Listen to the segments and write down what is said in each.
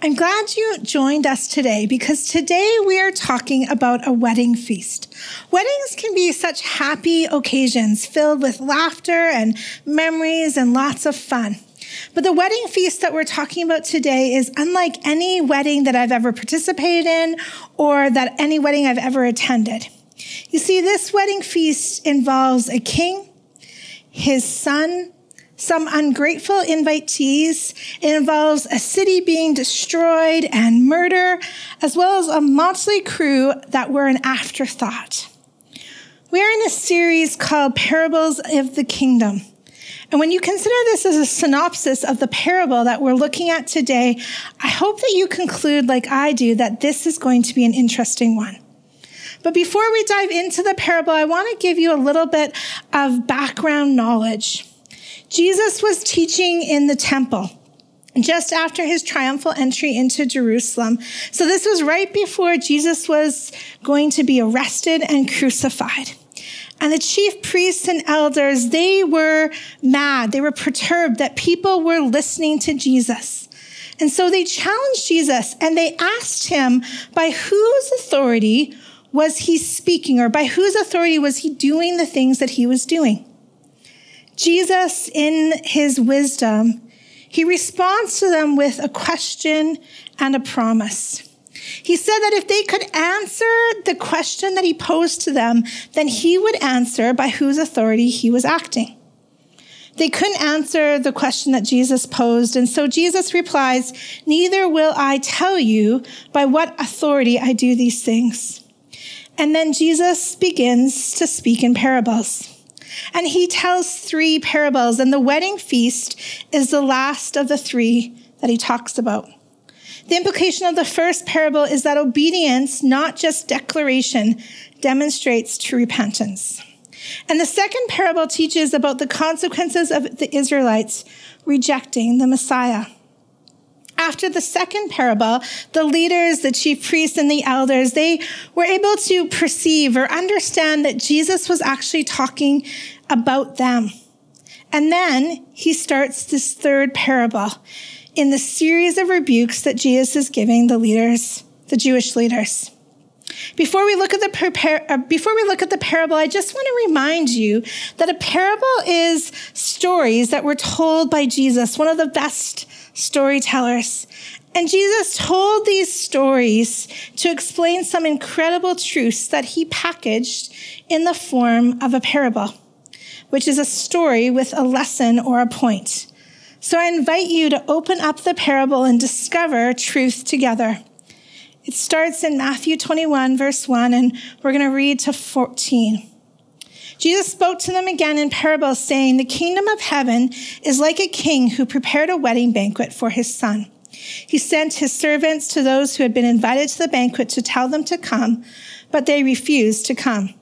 I'm glad you joined us today because today we are talking about a wedding feast. Weddings can be such happy occasions filled with laughter and memories and lots of fun. But the wedding feast that we're talking about today is unlike any wedding that I've ever participated in or that any wedding I've ever attended. You see, this wedding feast involves a king, his son, some ungrateful invitees. It involves a city being destroyed and murder, as well as a motley crew that were an afterthought. We are in a series called Parables of the Kingdom. And when you consider this as a synopsis of the parable that we're looking at today, I hope that you conclude, like I do, that this is going to be an interesting one. But before we dive into the parable, I want to give you a little bit of background knowledge. Jesus was teaching in the temple just after his triumphal entry into Jerusalem. So this was right before Jesus was going to be arrested and crucified. And the chief priests and elders, they were mad. They were perturbed that people were listening to Jesus. And so they challenged Jesus and they asked him by whose authority was he speaking or by whose authority was he doing the things that he was doing? Jesus, in his wisdom, he responds to them with a question and a promise. He said that if they could answer the question that he posed to them, then he would answer by whose authority he was acting. They couldn't answer the question that Jesus posed, and so Jesus replies, Neither will I tell you by what authority I do these things. And then Jesus begins to speak in parables. And he tells three parables, and the wedding feast is the last of the three that he talks about. The implication of the first parable is that obedience, not just declaration, demonstrates true repentance. And the second parable teaches about the consequences of the Israelites rejecting the Messiah. After the second parable, the leaders, the chief priests, and the elders, they were able to perceive or understand that Jesus was actually talking about them. And then he starts this third parable in the series of rebukes that Jesus is giving the leaders, the Jewish leaders. Before we look at the prepare, uh, before we look at the parable, I just want to remind you that a parable is stories that were told by Jesus, one of the best storytellers. And Jesus told these stories to explain some incredible truths that he packaged in the form of a parable, which is a story with a lesson or a point. So I invite you to open up the parable and discover truth together. It starts in Matthew 21, verse 1, and we're going to read to 14. Jesus spoke to them again in parables, saying, The kingdom of heaven is like a king who prepared a wedding banquet for his son. He sent his servants to those who had been invited to the banquet to tell them to come, but they refused to come.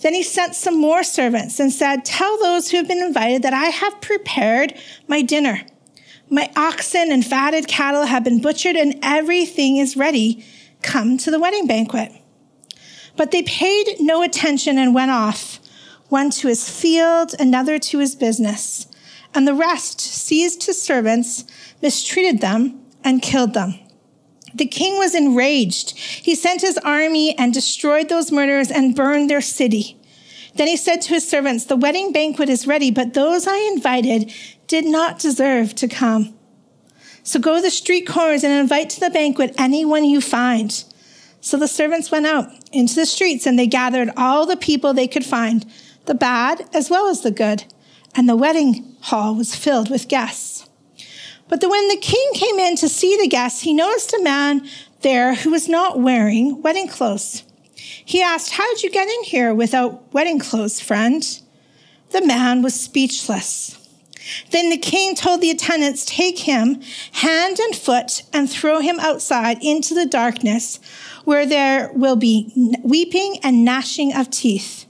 Then he sent some more servants and said, Tell those who have been invited that I have prepared my dinner. My oxen and fatted cattle have been butchered and everything is ready. Come to the wedding banquet. But they paid no attention and went off one to his field, another to his business. And the rest seized his servants, mistreated them, and killed them. The king was enraged. He sent his army and destroyed those murderers and burned their city. Then he said to his servants, The wedding banquet is ready, but those I invited did not deserve to come. So go to the street corners and invite to the banquet anyone you find. So the servants went out into the streets and they gathered all the people they could find the bad as well as the good, and the wedding hall was filled with guests. But when the king came in to see the guests, he noticed a man there who was not wearing wedding clothes. He asked, How did you get in here without wedding clothes, friend? The man was speechless. Then the king told the attendants, Take him hand and foot and throw him outside into the darkness where there will be weeping and gnashing of teeth.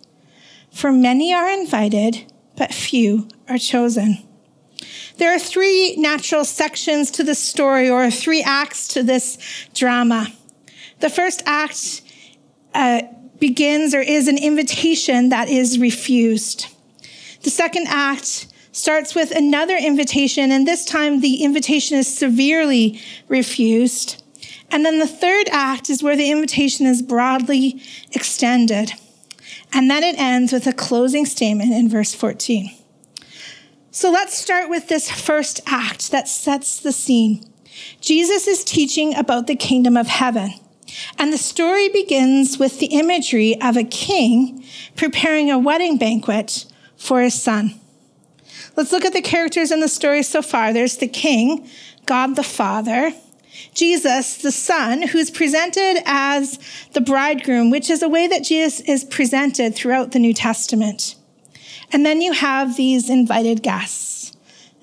For many are invited, but few are chosen. There are three natural sections to this story, or three acts to this drama. The first act uh, begins or is an invitation that is refused. The second act starts with another invitation, and this time the invitation is severely refused. And then the third act is where the invitation is broadly extended. And then it ends with a closing statement in verse 14. So let's start with this first act that sets the scene. Jesus is teaching about the kingdom of heaven. And the story begins with the imagery of a king preparing a wedding banquet for his son. Let's look at the characters in the story so far. There's the king, God the Father, Jesus, the Son, who's presented as the bridegroom, which is a way that Jesus is presented throughout the New Testament. And then you have these invited guests,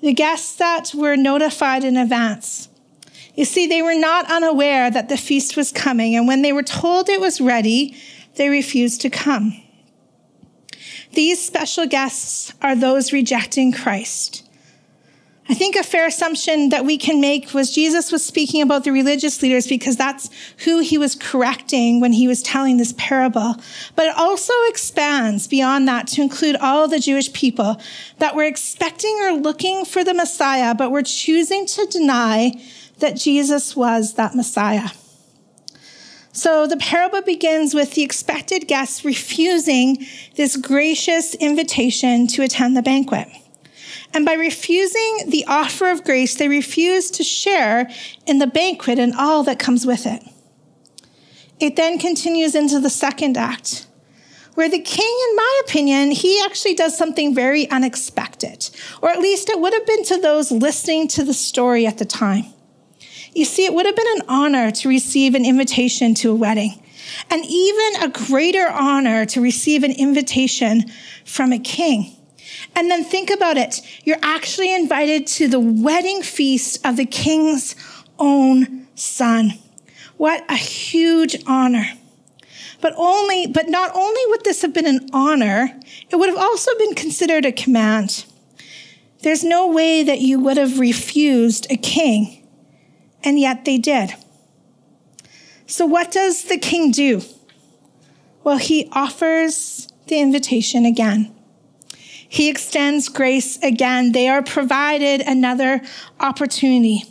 the guests that were notified in advance. You see, they were not unaware that the feast was coming, and when they were told it was ready, they refused to come. These special guests are those rejecting Christ. I think a fair assumption that we can make was Jesus was speaking about the religious leaders because that's who he was correcting when he was telling this parable. But it also expands beyond that to include all the Jewish people that were expecting or looking for the Messiah, but were choosing to deny that Jesus was that Messiah. So the parable begins with the expected guests refusing this gracious invitation to attend the banquet. And by refusing the offer of grace, they refuse to share in the banquet and all that comes with it. It then continues into the second act, where the king, in my opinion, he actually does something very unexpected, or at least it would have been to those listening to the story at the time. You see, it would have been an honor to receive an invitation to a wedding, and even a greater honor to receive an invitation from a king. And then think about it. You're actually invited to the wedding feast of the king's own son. What a huge honor. But only, but not only would this have been an honor, it would have also been considered a command. There's no way that you would have refused a king, and yet they did. So what does the king do? Well, he offers the invitation again. He extends grace again. They are provided another opportunity.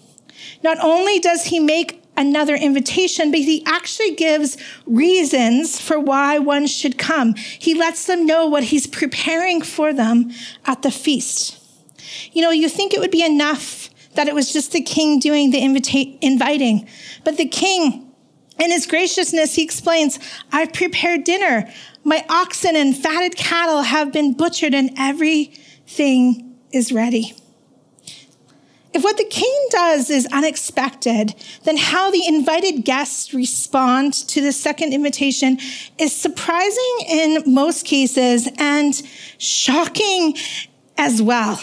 Not only does he make another invitation, but he actually gives reasons for why one should come. He lets them know what he's preparing for them at the feast. You know, you think it would be enough that it was just the king doing the invita- inviting, but the king, in his graciousness, he explains, I've prepared dinner. My oxen and fatted cattle have been butchered and everything is ready. If what the king does is unexpected, then how the invited guests respond to the second invitation is surprising in most cases and shocking as well.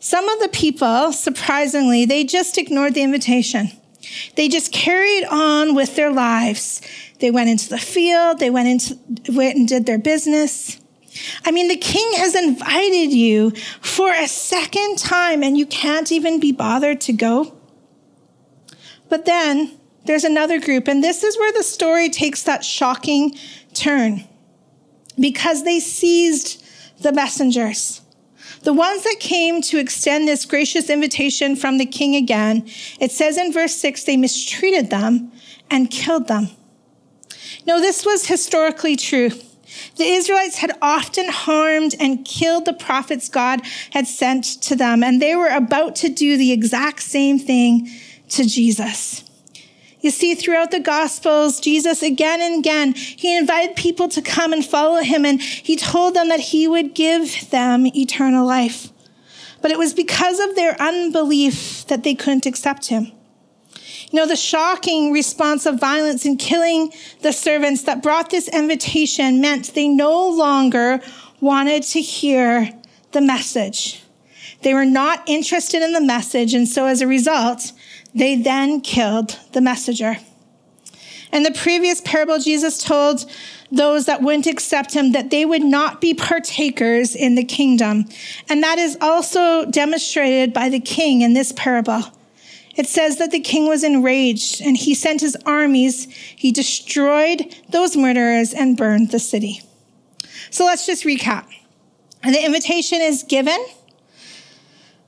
Some of the people, surprisingly, they just ignored the invitation. They just carried on with their lives. They went into the field, they went into went and did their business. I mean, the king has invited you for a second time and you can't even be bothered to go. But then there's another group, and this is where the story takes that shocking turn because they seized the messengers. The ones that came to extend this gracious invitation from the king again, it says in verse 6 they mistreated them and killed them. No, this was historically true. The Israelites had often harmed and killed the prophets God had sent to them, and they were about to do the exact same thing to Jesus. You see, throughout the Gospels, Jesus again and again, he invited people to come and follow him, and he told them that he would give them eternal life. But it was because of their unbelief that they couldn't accept him. You know, the shocking response of violence and killing the servants that brought this invitation meant they no longer wanted to hear the message. They were not interested in the message, and so as a result, they then killed the messenger. In the previous parable, Jesus told those that wouldn't accept him that they would not be partakers in the kingdom. And that is also demonstrated by the king in this parable. It says that the king was enraged and he sent his armies. He destroyed those murderers and burned the city. So let's just recap. The invitation is given,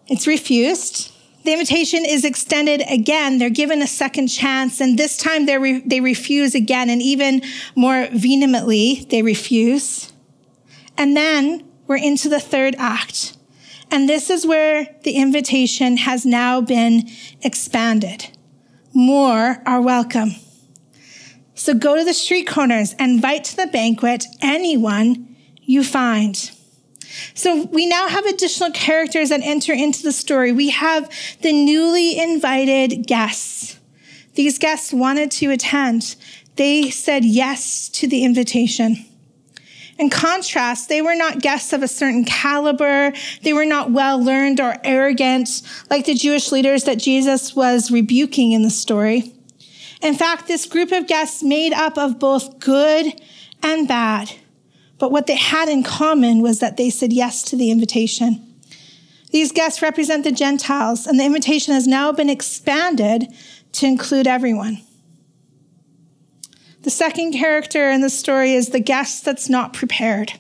it's refused. The invitation is extended again. They're given a second chance, and this time they re- they refuse again, and even more vehemently, they refuse. And then we're into the third act. And this is where the invitation has now been expanded. More are welcome. So go to the street corners invite to the banquet anyone you find. So we now have additional characters that enter into the story. We have the newly invited guests. These guests wanted to attend. They said yes to the invitation. In contrast, they were not guests of a certain caliber. They were not well learned or arrogant like the Jewish leaders that Jesus was rebuking in the story. In fact, this group of guests made up of both good and bad. But what they had in common was that they said yes to the invitation. These guests represent the Gentiles, and the invitation has now been expanded to include everyone. The second character in the story is the guest that's not prepared.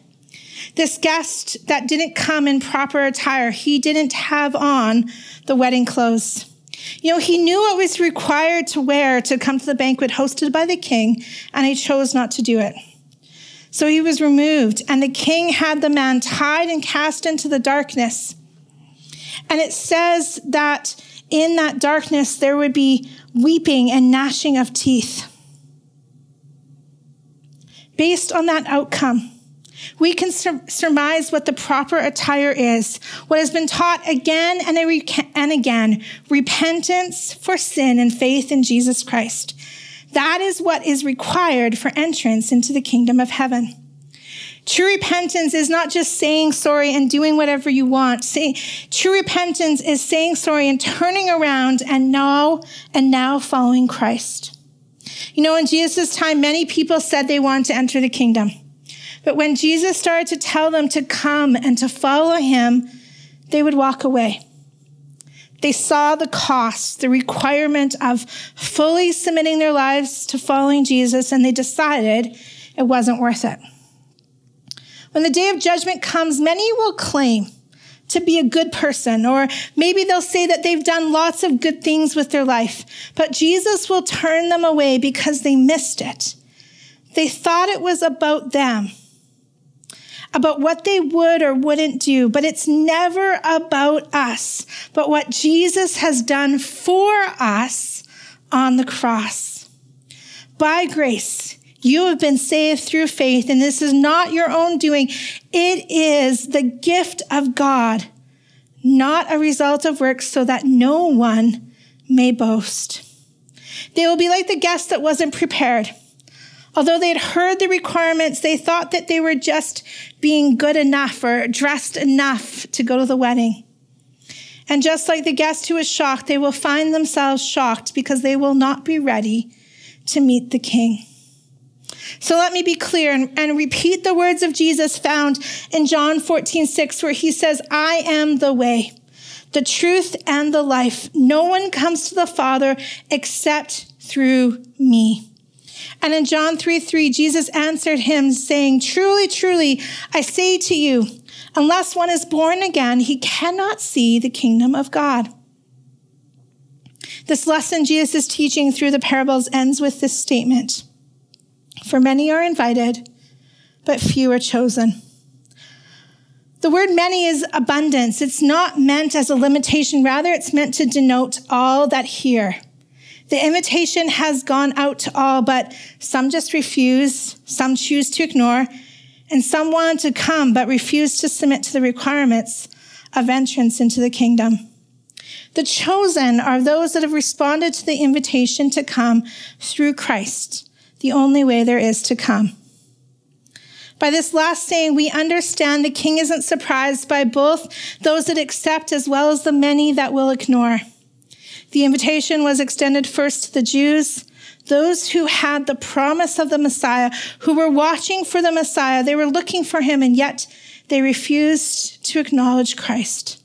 This guest that didn't come in proper attire, he didn't have on the wedding clothes. You know, he knew what was required to wear to come to the banquet hosted by the king, and he chose not to do it. So he was removed, and the king had the man tied and cast into the darkness. And it says that in that darkness there would be weeping and gnashing of teeth. Based on that outcome, we can sur- surmise what the proper attire is, what has been taught again and, and again repentance for sin and faith in Jesus Christ. That is what is required for entrance into the kingdom of heaven. True repentance is not just saying sorry and doing whatever you want. See, true repentance is saying sorry and turning around and now and now following Christ. You know, in Jesus' time, many people said they wanted to enter the kingdom. But when Jesus started to tell them to come and to follow him, they would walk away. They saw the cost, the requirement of fully submitting their lives to following Jesus, and they decided it wasn't worth it. When the day of judgment comes, many will claim to be a good person, or maybe they'll say that they've done lots of good things with their life, but Jesus will turn them away because they missed it. They thought it was about them about what they would or wouldn't do, but it's never about us, but what Jesus has done for us on the cross. By grace, you have been saved through faith, and this is not your own doing. It is the gift of God, not a result of works, so that no one may boast. They will be like the guest that wasn't prepared. Although they had heard the requirements, they thought that they were just being good enough or dressed enough to go to the wedding. And just like the guest who is shocked, they will find themselves shocked because they will not be ready to meet the king. So let me be clear and, and, repeat the words of Jesus found in John 14, 6, where he says, I am the way, the truth, and the life. No one comes to the Father except through me. And in John 3 3, Jesus answered him, saying, Truly, truly, I say to you, unless one is born again, he cannot see the kingdom of God. This lesson Jesus is teaching through the parables ends with this statement For many are invited, but few are chosen. The word many is abundance. It's not meant as a limitation, rather, it's meant to denote all that hear. The invitation has gone out to all, but some just refuse, some choose to ignore, and some want to come but refuse to submit to the requirements of entrance into the kingdom. The chosen are those that have responded to the invitation to come through Christ, the only way there is to come. By this last saying, we understand the king isn't surprised by both those that accept as well as the many that will ignore. The invitation was extended first to the Jews, those who had the promise of the Messiah, who were watching for the Messiah. They were looking for him, and yet they refused to acknowledge Christ.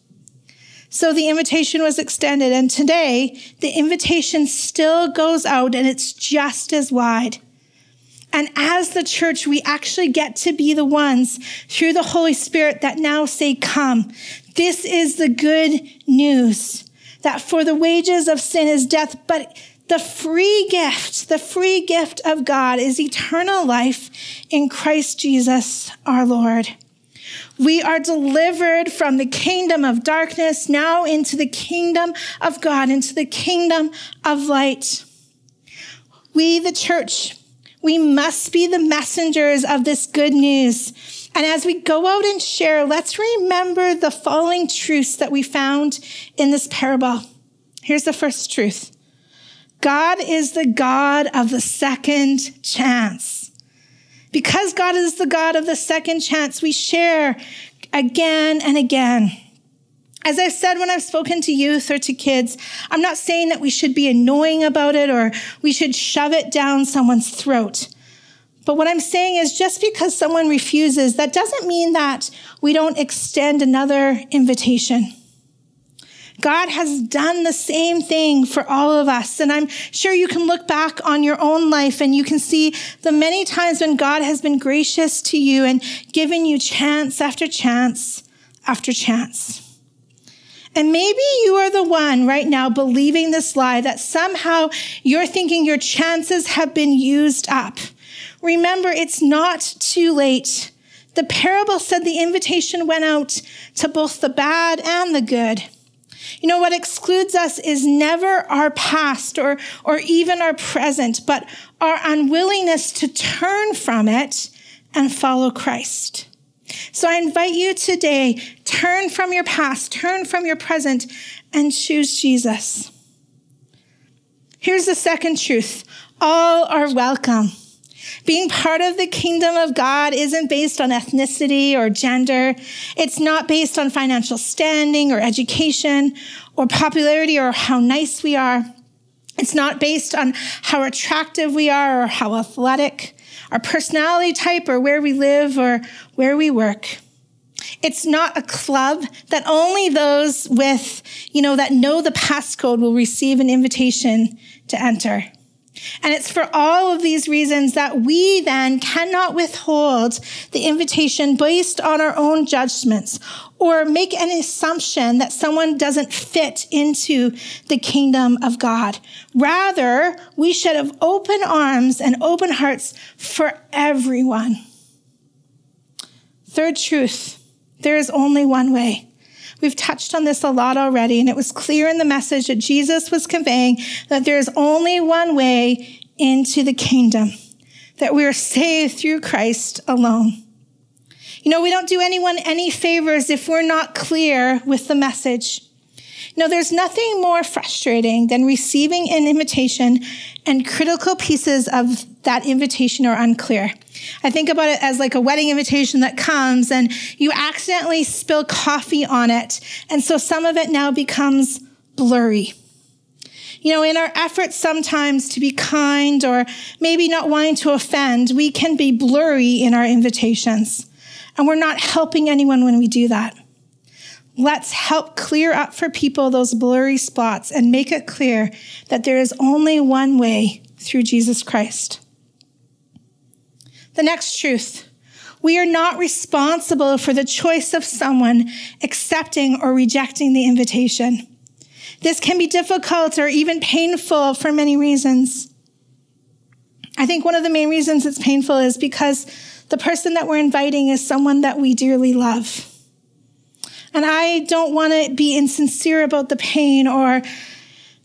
So the invitation was extended, and today the invitation still goes out and it's just as wide. And as the church, we actually get to be the ones through the Holy Spirit that now say, Come. This is the good news that for the wages of sin is death, but the free gift, the free gift of God is eternal life in Christ Jesus our Lord. We are delivered from the kingdom of darkness now into the kingdom of God, into the kingdom of light. We, the church, we must be the messengers of this good news. And as we go out and share, let's remember the following truths that we found in this parable. Here's the first truth God is the God of the second chance. Because God is the God of the second chance, we share again and again. As I've said when I've spoken to youth or to kids, I'm not saying that we should be annoying about it or we should shove it down someone's throat. But what I'm saying is just because someone refuses, that doesn't mean that we don't extend another invitation. God has done the same thing for all of us. And I'm sure you can look back on your own life and you can see the many times when God has been gracious to you and given you chance after chance after chance. And maybe you are the one right now believing this lie that somehow you're thinking your chances have been used up. Remember, it's not too late. The parable said the invitation went out to both the bad and the good. You know, what excludes us is never our past or, or even our present, but our unwillingness to turn from it and follow Christ. So I invite you today, turn from your past, turn from your present, and choose Jesus. Here's the second truth all are welcome. Being part of the kingdom of God isn't based on ethnicity or gender. It's not based on financial standing or education or popularity or how nice we are. It's not based on how attractive we are or how athletic, our personality type or where we live or where we work. It's not a club that only those with, you know, that know the passcode will receive an invitation to enter. And it's for all of these reasons that we then cannot withhold the invitation based on our own judgments or make an assumption that someone doesn't fit into the kingdom of God. Rather, we should have open arms and open hearts for everyone. Third truth, there is only one way. We've touched on this a lot already, and it was clear in the message that Jesus was conveying that there is only one way into the kingdom, that we are saved through Christ alone. You know, we don't do anyone any favors if we're not clear with the message. Know, there's nothing more frustrating than receiving an invitation and critical pieces of that invitation are unclear. I think about it as like a wedding invitation that comes and you accidentally spill coffee on it. And so some of it now becomes blurry. You know, in our efforts sometimes to be kind or maybe not wanting to offend, we can be blurry in our invitations. And we're not helping anyone when we do that. Let's help clear up for people those blurry spots and make it clear that there is only one way through Jesus Christ. The next truth we are not responsible for the choice of someone accepting or rejecting the invitation. This can be difficult or even painful for many reasons. I think one of the main reasons it's painful is because the person that we're inviting is someone that we dearly love. And I don't want to be insincere about the pain or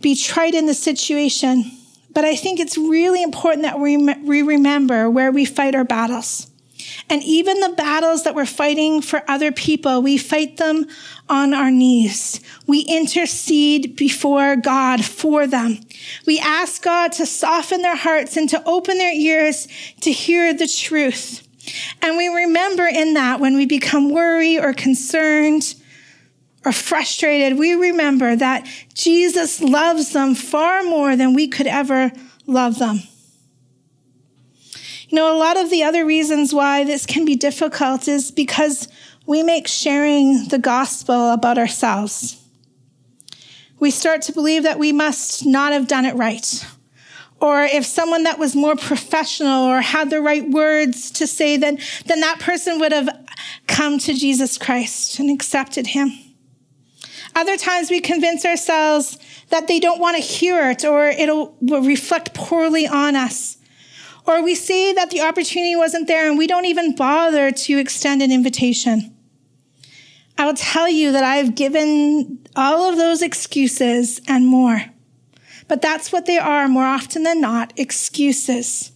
be trite in the situation. But I think it's really important that we, we remember where we fight our battles. And even the battles that we're fighting for other people, we fight them on our knees. We intercede before God for them. We ask God to soften their hearts and to open their ears to hear the truth. And we remember in that when we become worried or concerned or frustrated, we remember that Jesus loves them far more than we could ever love them. You know, a lot of the other reasons why this can be difficult is because we make sharing the gospel about ourselves. We start to believe that we must not have done it right, or if someone that was more professional or had the right words to say, then, then that person would have come to Jesus Christ and accepted him. Other times we convince ourselves that they don't want to hear it or it'll will reflect poorly on us. Or we say that the opportunity wasn't there and we don't even bother to extend an invitation. I will tell you that I've given all of those excuses and more. But that's what they are more often than not excuses.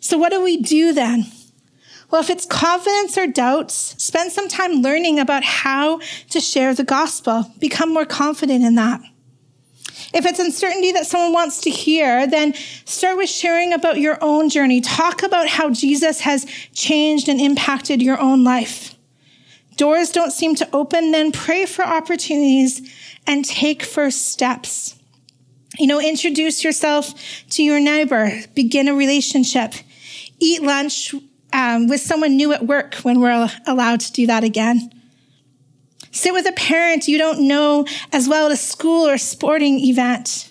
So, what do we do then? Well, if it's confidence or doubts, spend some time learning about how to share the gospel. Become more confident in that. If it's uncertainty that someone wants to hear, then start with sharing about your own journey. Talk about how Jesus has changed and impacted your own life. Doors don't seem to open, then pray for opportunities and take first steps. You know, introduce yourself to your neighbor, begin a relationship, eat lunch um, with someone new at work when we're allowed to do that again. Sit with a parent you don't know as well at a school or sporting event.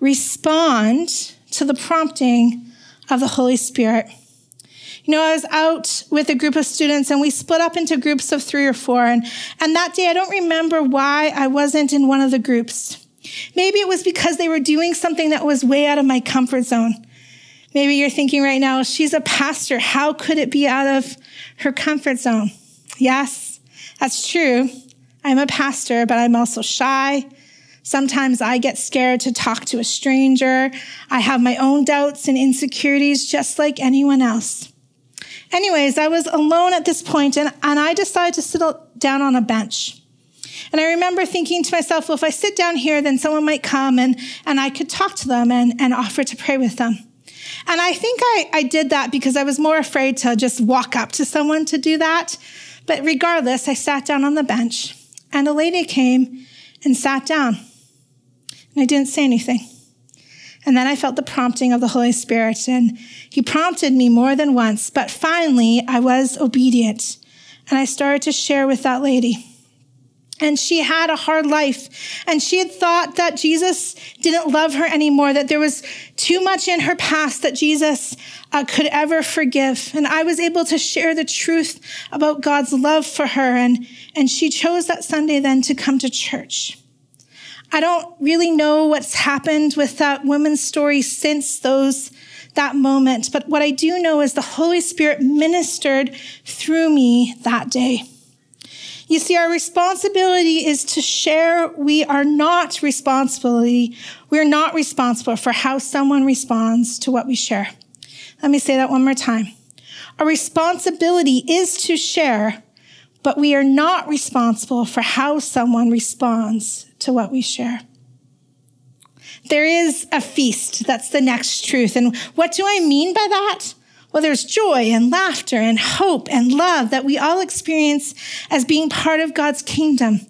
Respond to the prompting of the Holy Spirit. You know, I was out with a group of students and we split up into groups of three or four. And, and that day, I don't remember why I wasn't in one of the groups. Maybe it was because they were doing something that was way out of my comfort zone. Maybe you're thinking right now, she's a pastor. How could it be out of her comfort zone? Yes, that's true. I'm a pastor, but I'm also shy. Sometimes I get scared to talk to a stranger. I have my own doubts and insecurities just like anyone else. Anyways, I was alone at this point and, and I decided to sit down on a bench. And I remember thinking to myself, well, if I sit down here, then someone might come and, and I could talk to them and, and offer to pray with them. And I think I, I did that because I was more afraid to just walk up to someone to do that. But regardless, I sat down on the bench and a lady came and sat down. And I didn't say anything. And then I felt the prompting of the Holy Spirit, and He prompted me more than once. But finally, I was obedient, and I started to share with that lady. And she had a hard life. And she had thought that Jesus didn't love her anymore, that there was too much in her past that Jesus uh, could ever forgive. And I was able to share the truth about God's love for her. And, and she chose that Sunday then to come to church. I don't really know what's happened with that woman's story since those that moment, but what I do know is the Holy Spirit ministered through me that day. You see, our responsibility is to share. We are not responsibility. We're not responsible for how someone responds to what we share. Let me say that one more time. Our responsibility is to share, but we are not responsible for how someone responds to what we share. There is a feast. That's the next truth. And what do I mean by that? Well, there's joy and laughter and hope and love that we all experience as being part of God's kingdom.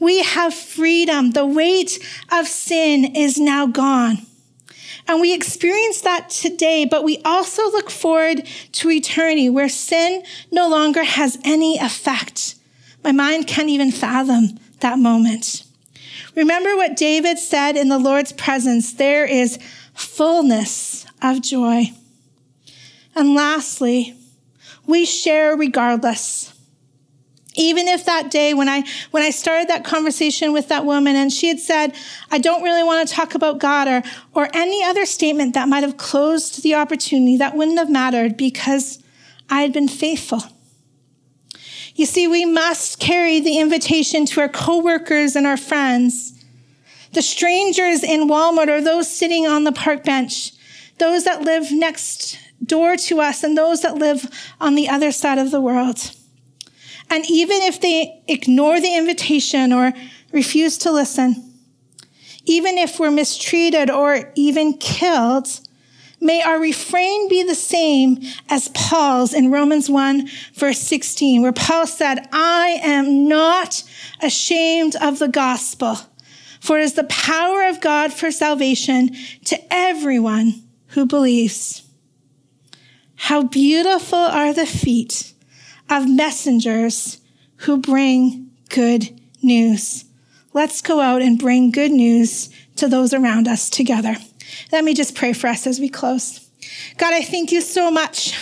We have freedom. The weight of sin is now gone. And we experience that today, but we also look forward to eternity where sin no longer has any effect. My mind can't even fathom that moment. Remember what David said in the Lord's presence there is fullness of joy. And lastly, we share regardless. Even if that day when I, when I started that conversation with that woman and she had said, I don't really want to talk about God or, or any other statement that might have closed the opportunity, that wouldn't have mattered because I had been faithful. You see, we must carry the invitation to our coworkers and our friends, the strangers in Walmart or those sitting on the park bench, those that live next door to us and those that live on the other side of the world. And even if they ignore the invitation or refuse to listen, even if we're mistreated or even killed, may our refrain be the same as Paul's in Romans 1 verse 16, where Paul said, I am not ashamed of the gospel, for it is the power of God for salvation to everyone who believes. How beautiful are the feet of messengers who bring good news. Let's go out and bring good news to those around us together. Let me just pray for us as we close. God, I thank you so much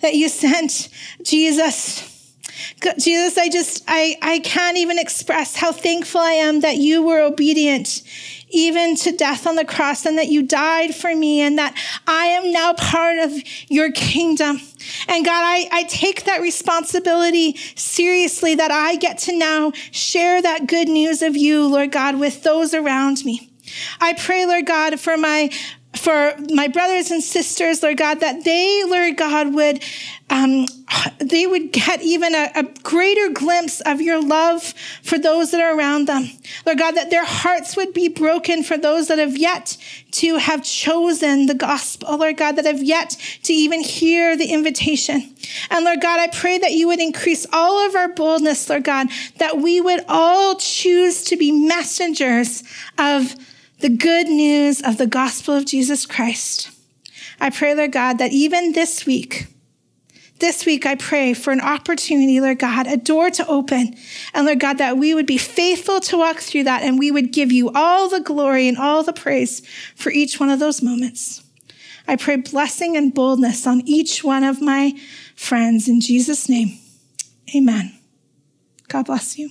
that you sent Jesus. Jesus, I just, I, I can't even express how thankful I am that you were obedient even to death on the cross and that you died for me and that I am now part of your kingdom. And God, I, I take that responsibility seriously that I get to now share that good news of you, Lord God, with those around me. I pray, Lord God, for my for my brothers and sisters, Lord God, that they, Lord God, would um, they would get even a, a, greater glimpse of your love for those that are around them. Lord God, that their hearts would be broken for those that have yet to have chosen the gospel, Lord God, that have yet to even hear the invitation. And Lord God, I pray that you would increase all of our boldness, Lord God, that we would all choose to be messengers of the good news of the gospel of Jesus Christ. I pray, Lord God, that even this week, this week, I pray for an opportunity, Lord God, a door to open. And Lord God, that we would be faithful to walk through that and we would give you all the glory and all the praise for each one of those moments. I pray blessing and boldness on each one of my friends in Jesus' name. Amen. God bless you.